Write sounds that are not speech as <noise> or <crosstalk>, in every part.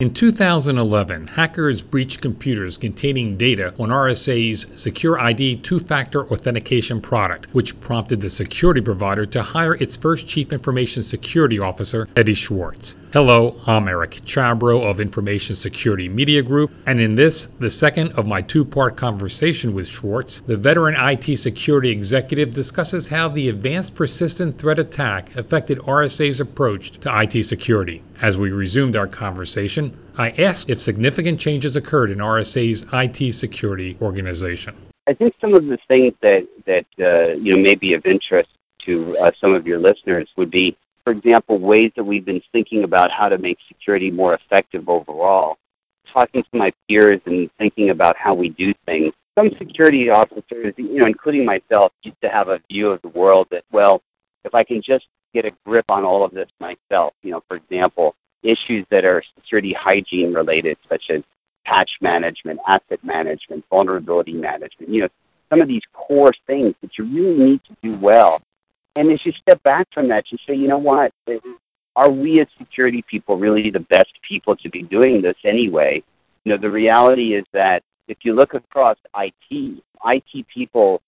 In 2011, hackers breached computers containing data on RSA's SecurID two factor authentication product, which prompted the security provider to hire its first Chief Information Security Officer, Eddie Schwartz. Hello, I'm Eric Chabrow of Information Security Media Group, and in this, the second of my two part conversation with Schwartz, the veteran IT security executive discusses how the advanced persistent threat attack affected RSA's approach to IT security. As we resumed our conversation, I asked if significant changes occurred in RSA's IT security organization. I think some of the things that that uh, you know may be of interest to uh, some of your listeners would be, for example, ways that we've been thinking about how to make security more effective overall. Talking to my peers and thinking about how we do things. Some security officers, you know, including myself, used to have a view of the world that, well, if I can just get a grip on all of this myself. You know, for example, issues that are security hygiene related, such as patch management, asset management, vulnerability management. You know, some of these core things that you really need to do well. And as you step back from that, you say, you know what? Are we as security people really the best people to be doing this anyway? You know, the reality is that if you look across IT, IT people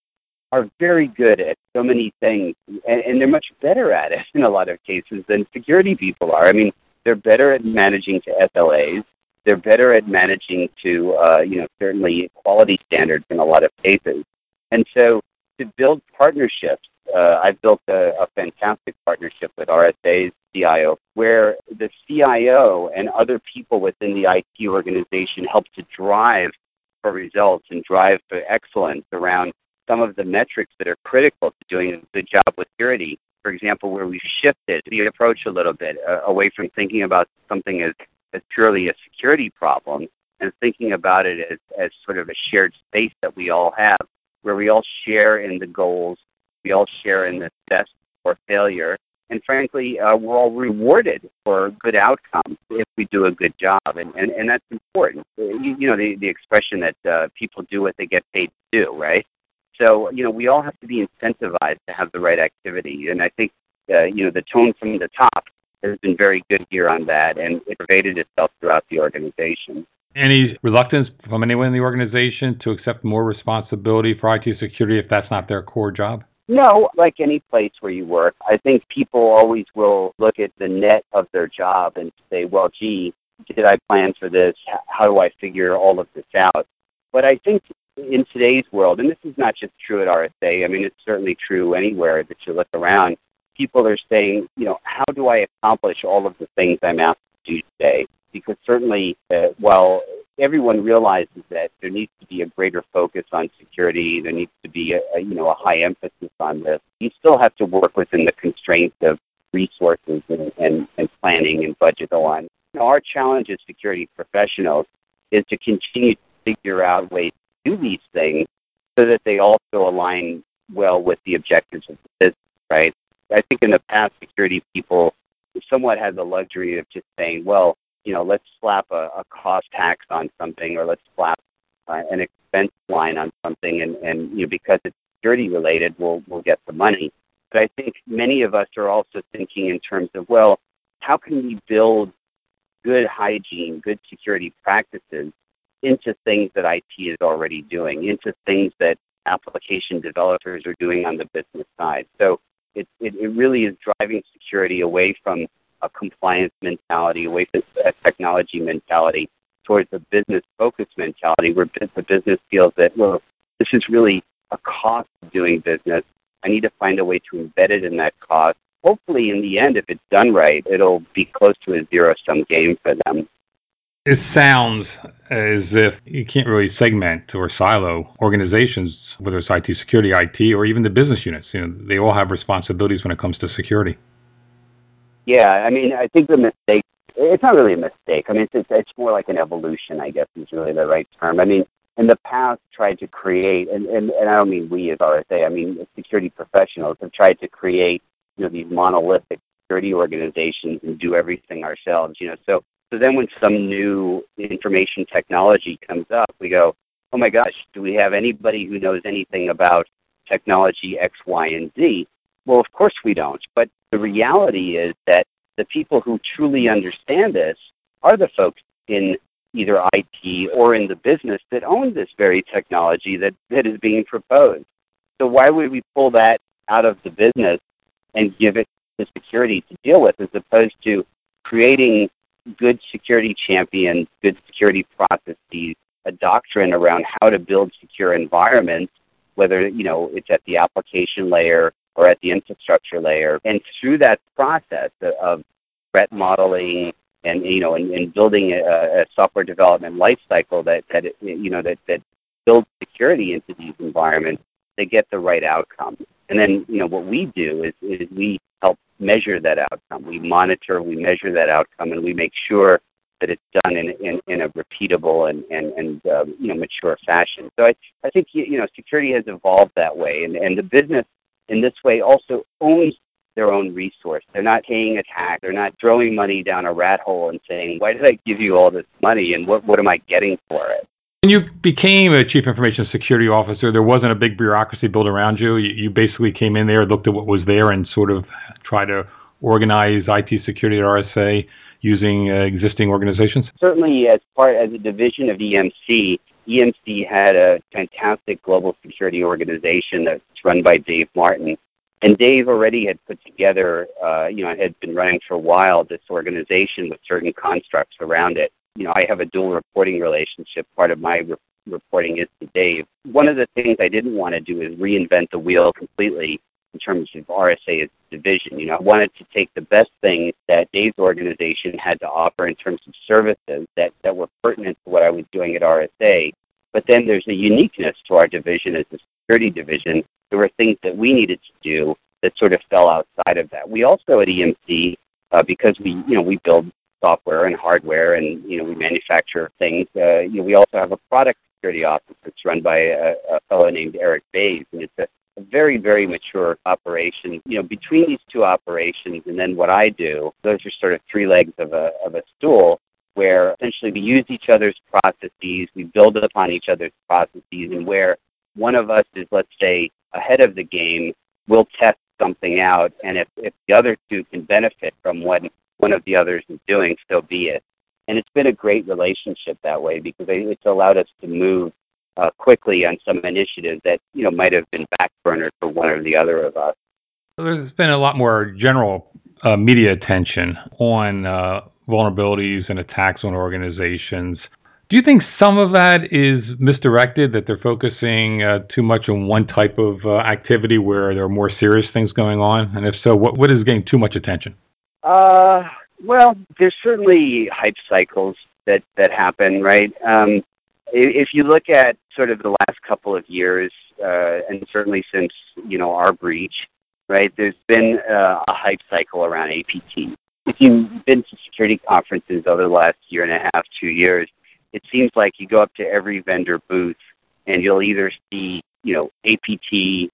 are very good at so many things, and, and they're much better at it <laughs> in a lot of cases than security people are. I mean, they're better at managing to SLAs. They're better at managing to, uh, you know, certainly quality standards in a lot of cases. And so to build partnerships, uh, I've built a, a fantastic partnership with RSA's CIO, where the CIO and other people within the IT organization help to drive for results and drive for excellence around some of the metrics that are critical to doing a good job with security. For example, where we've shifted the approach a little bit uh, away from thinking about something as, as purely a security problem and thinking about it as, as sort of a shared space that we all have, where we all share in the goals, we all share in the success or failure, and frankly, uh, we're all rewarded for good outcomes if we do a good job, and, and, and that's important. You, you know, the, the expression that uh, people do what they get paid to do, right? So, you know, we all have to be incentivized to have the right activity. And I think, uh, you know, the tone from the top has been very good here on that, and it pervaded itself throughout the organization. Any reluctance from anyone in the organization to accept more responsibility for IT security if that's not their core job? No, like any place where you work, I think people always will look at the net of their job and say, well, gee, did I plan for this? How do I figure all of this out? But I think in today's world, and this is not just true at RSA, I mean, it's certainly true anywhere that you look around, people are saying, you know, how do I accomplish all of the things I'm asked to do today? Because certainly, uh, while everyone realizes that there needs to be a greater focus on security, there needs to be a, a you know a high emphasis on this. You still have to work within the constraints of resources and, and, and planning and budget on. You know, our challenge as security professionals is to continue to figure out ways do these things so that they also align well with the objectives of the business, right? I think in the past, security people somewhat had the luxury of just saying, well, you know, let's slap a, a cost tax on something or let's slap uh, an expense line on something and, and you know, because it's security related, we'll, we'll get the money. But I think many of us are also thinking in terms of, well, how can we build good hygiene, good security practices into things that IT is already doing, into things that application developers are doing on the business side. So it, it, it really is driving security away from a compliance mentality, away from a technology mentality, towards a business focused mentality where the business feels that, well, this is really a cost of doing business. I need to find a way to embed it in that cost. Hopefully, in the end, if it's done right, it'll be close to a zero sum game for them. It sounds as if you can't really segment or silo organizations, whether it's IT security, IT, or even the business units. You know, they all have responsibilities when it comes to security. Yeah, I mean, I think the mistake, it's not really a mistake. I mean, it's, it's more like an evolution, I guess is really the right term. I mean, in the past tried to create, and, and, and I don't mean we as RSA, I mean security professionals have tried to create, you know, these monolithic security organizations and do everything ourselves, you know. So so then when some new information technology comes up, we go, oh my gosh, do we have anybody who knows anything about technology X, Y, and Z? Well, of course we don't. But the reality is that the people who truly understand this are the folks in either IT or in the business that own this very technology that, that is being proposed. So why would we pull that out of the business and give it to security to deal with as opposed to creating good security champions, good security processes, a doctrine around how to build secure environments, whether you know it's at the application layer or at the infrastructure layer. And through that process of threat modeling and you know and, and building a, a software development lifecycle that that you know that that builds security into these environments, they get the right outcome. And then you know what we do is is we help measure that outcome. We monitor, we measure that outcome, and we make sure that it's done in, in, in a repeatable and, and, and um, you know, mature fashion. So I, I think, you know, security has evolved that way. And, and the business in this way also owns their own resource. They're not paying a tax. They're not throwing money down a rat hole and saying, why did I give you all this money and what, what am I getting for it? When you became a chief information security officer, there wasn't a big bureaucracy built around you. You, you basically came in there, looked at what was there, and sort of tried to organize IT security at RSA using uh, existing organizations. Certainly, as part as a division of EMC, EMC had a fantastic global security organization that's run by Dave Martin. And Dave already had put together, uh, you know, had been running for a while this organization with certain constructs around it. You know, I have a dual reporting relationship. Part of my re- reporting is to Dave. One of the things I didn't want to do is reinvent the wheel completely in terms of RSA as division. You know, I wanted to take the best things that Dave's organization had to offer in terms of services that, that were pertinent to what I was doing at RSA. But then there's a uniqueness to our division as a security division. There were things that we needed to do that sort of fell outside of that. We also at EMC, uh, because we, you know, we build software and hardware and, you know, we manufacture things, uh, you know, we also have a product security office that's run by a, a fellow named Eric Baize, and it's a a very, very mature operation. You know, between these two operations and then what I do, those are sort of three legs of a, of a stool where essentially we use each other's processes, we build upon each other's processes, and where one of us is, let's say, ahead of the game, we'll test something out, and if, if the other two can benefit from what one of the others is doing, so be it. And it's been a great relationship that way because it's allowed us to move uh, quickly on some initiative that you know might have been backburnered for one or the other of us. There's been a lot more general uh, media attention on uh, vulnerabilities and attacks on organizations. Do you think some of that is misdirected, that they're focusing uh, too much on one type of uh, activity where there are more serious things going on? And if so, what, what is getting too much attention? Uh, well, there's certainly hype cycles that, that happen, right? Um, if you look at sort of the last couple of years, uh, and certainly since you know our breach, right? There's been uh, a hype cycle around APT. If you've been to security conferences over the last year and a half, two years, it seems like you go up to every vendor booth and you'll either see you know APT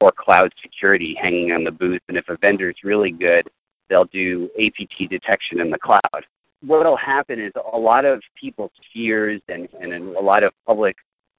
or cloud security hanging on the booth, and if a vendor is really good, they'll do APT detection in the cloud what'll happen is a lot of people's fears and, and a lot of public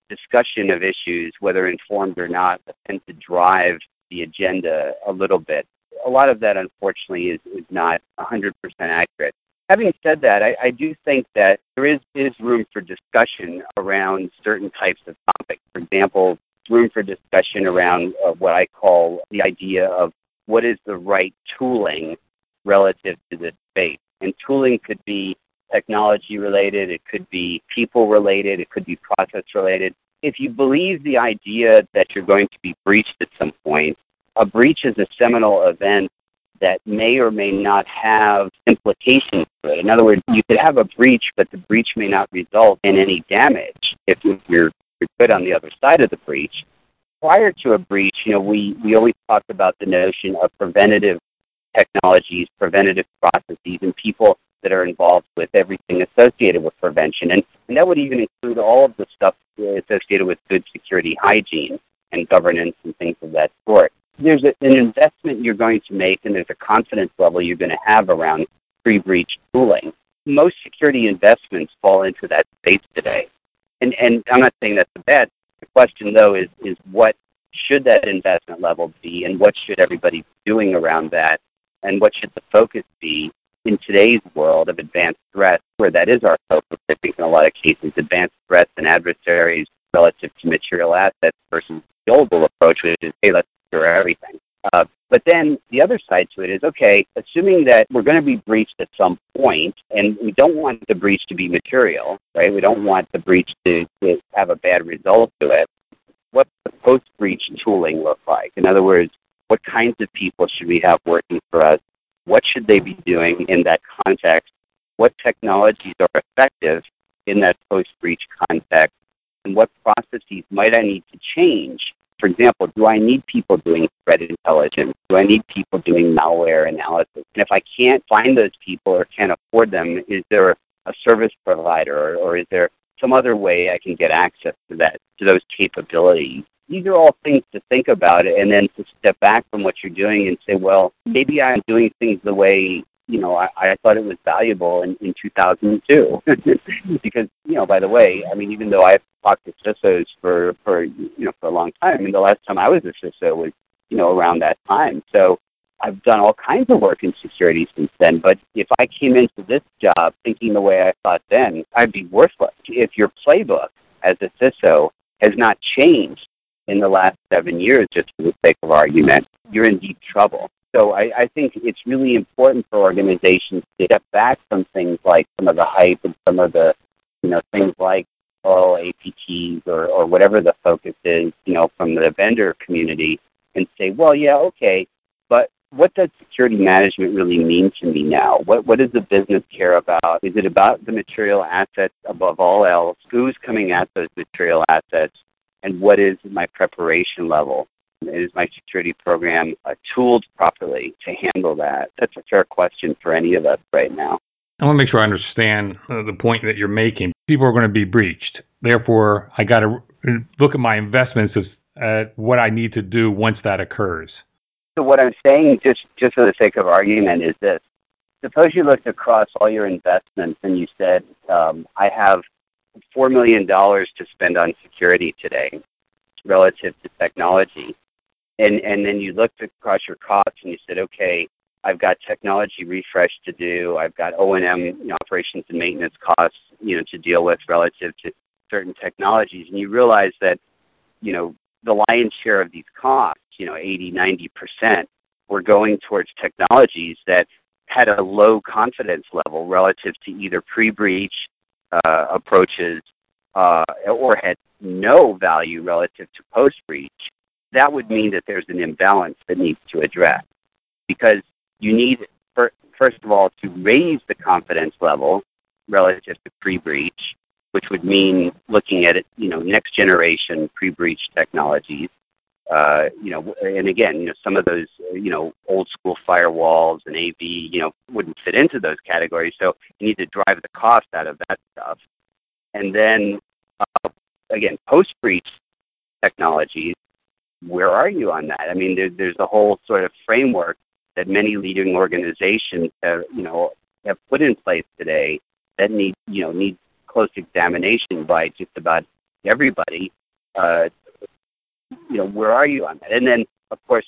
discussion of issues, whether informed or not, tend to drive the agenda a little bit. A lot of that, unfortunately, is, is not 100% accurate. Having said that, I, I do think that there is, is room for discussion around certain types of topics. For example, room for discussion around uh, what I call the idea of what is the right tooling relative to this space. And tooling could be technology related, it could be people related, it could be process related. If you believe the idea that you're going to be breached at some point, a breach is a seminal event that may or may not have implications for it. In other words, you could have a breach, but the breach may not result in any damage if you're, you're on the other side of the breach. Prior to a breach, you know, we, we always talked about the notion of preventative technologies, preventative processes, and people that are involved with everything associated with prevention. And, and that would even include all of the stuff associated with good security hygiene and governance and things of that sort. There's a, an investment you're going to make, and there's a confidence level you're going to have around pre breach tooling. Most security investments fall into that space today. And, and I'm not saying that's a bad. The question, though, is, is what should that investment level be, and what should everybody be doing around that and what should the focus be in today's world of advanced threats, where that is our focus, I think, in a lot of cases, advanced threats and adversaries relative to material assets versus the old approach, which is, hey, let's secure everything. Uh, but then the other side to it is okay, assuming that we're going to be breached at some point, and we don't want the breach to be material, right? We don't want the breach to, to have a bad result to it. What the post breach tooling look like? In other words, what kinds of people should we have working for us? What should they be doing in that context? What technologies are effective in that post breach context? And what processes might I need to change for example, do I need people doing threat intelligence? Do I need people doing malware analysis? And if I can't find those people or can't afford them, is there a service provider or, or is there some other way I can get access to that to those capabilities? These are all things to think about and then to step back from what you're doing and say, well, mm-hmm. maybe I'm doing things the way you know, I, I thought it was valuable in, in 2002. <laughs> because, you know, by the way, I mean, even though I've talked to CISOs for, for, you know, for a long time, I mean, the last time I was a CISO was, you know, around that time. So I've done all kinds of work in security since then. But if I came into this job thinking the way I thought then, I'd be worthless. If your playbook as a CISO has not changed in the last seven years, just for the sake of argument, you're in deep trouble. So I, I think it's really important for organizations to step back from things like some of the hype and some of the, you know, things like all APTs or, or whatever the focus is, you know, from the vendor community and say, well, yeah, okay, but what does security management really mean to me now? What what does the business care about? Is it about the material assets above all else? Who's coming at those material assets? And what is my preparation level? Is my security program uh, tooled properly to handle that? That's a fair question for any of us right now. I want to make sure I understand uh, the point that you're making. People are going to be breached. Therefore, I got to look at my investments as at what I need to do once that occurs. So what I'm saying, just just for the sake of argument, is this: suppose you looked across all your investments and you said, um, "I have four million dollars to spend on security today, relative to technology." and and then you looked across your costs and you said, okay, I've got technology refresh to do. I've got O and M operations and maintenance costs, you know, to deal with relative to certain technologies, and you realize that, you know, the lion's share of these costs, you know, 80, 90 percent, were going towards technologies that had a low confidence level relative to either pre-breach uh, approaches uh, or had no value relative to post-breach that would mean that there's an imbalance that needs to address because you need first of all to raise the confidence level relative to pre-breach, which would mean looking at it, you know, next generation pre-breach technologies. Uh, you know, and again, you know, some of those, you know, old school firewalls and AV, you know, wouldn't fit into those categories. So you need to drive the cost out of that stuff. And then, uh, again, post-breach technologies where are you on that? I mean, there, there's a whole sort of framework that many leading organizations have, you know, have put in place today that need, you know, need close examination by just about everybody. Uh, you know, where are you on that? And then, of course,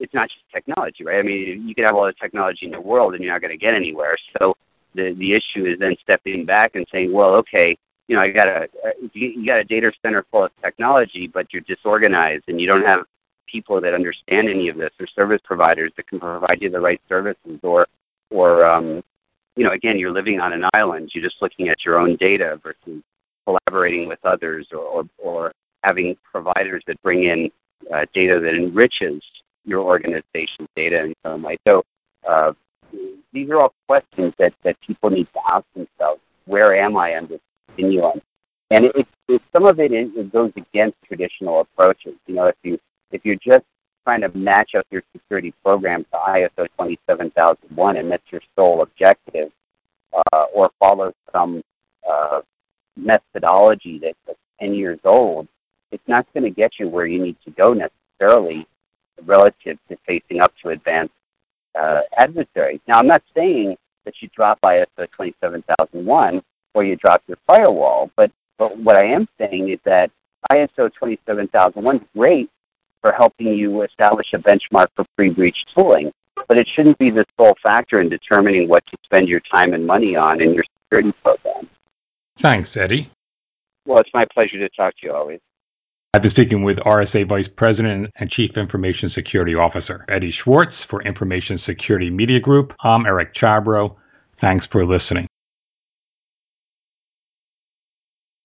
it's not just technology, right? I mean, you can have all the technology in the world, and you're not going to get anywhere. So the the issue is then stepping back and saying, well, okay, you know, I got a you got a data center full of technology, but you're disorganized and you don't have people that understand any of this or service providers that can provide you the right services or or um, you know, again, you're living on an island. You're just looking at your own data versus collaborating with others or or, or having providers that bring in uh, data that enriches your organization's data in some way. So uh, these are all questions that, that people need to ask themselves. Where am I on this continuum. And it, it, some of it, is, it goes against traditional approaches. You know, if you if you're just trying to match up your security program to ISO 27001 and that's your sole objective, uh, or follow some uh, methodology that's 10 years old, it's not going to get you where you need to go necessarily relative to facing up to advanced uh, adversaries. Now, I'm not saying that you drop ISO 27001 or you drop your firewall. But, but what I am saying is that ISO 27001 is great for helping you establish a benchmark for pre-breach tooling, but it shouldn't be the sole factor in determining what to spend your time and money on in your security program. Thanks, Eddie. Well, it's my pleasure to talk to you always. I've been speaking with RSA Vice President and Chief Information Security Officer Eddie Schwartz for Information Security Media Group. I'm Eric Chabrow. Thanks for listening.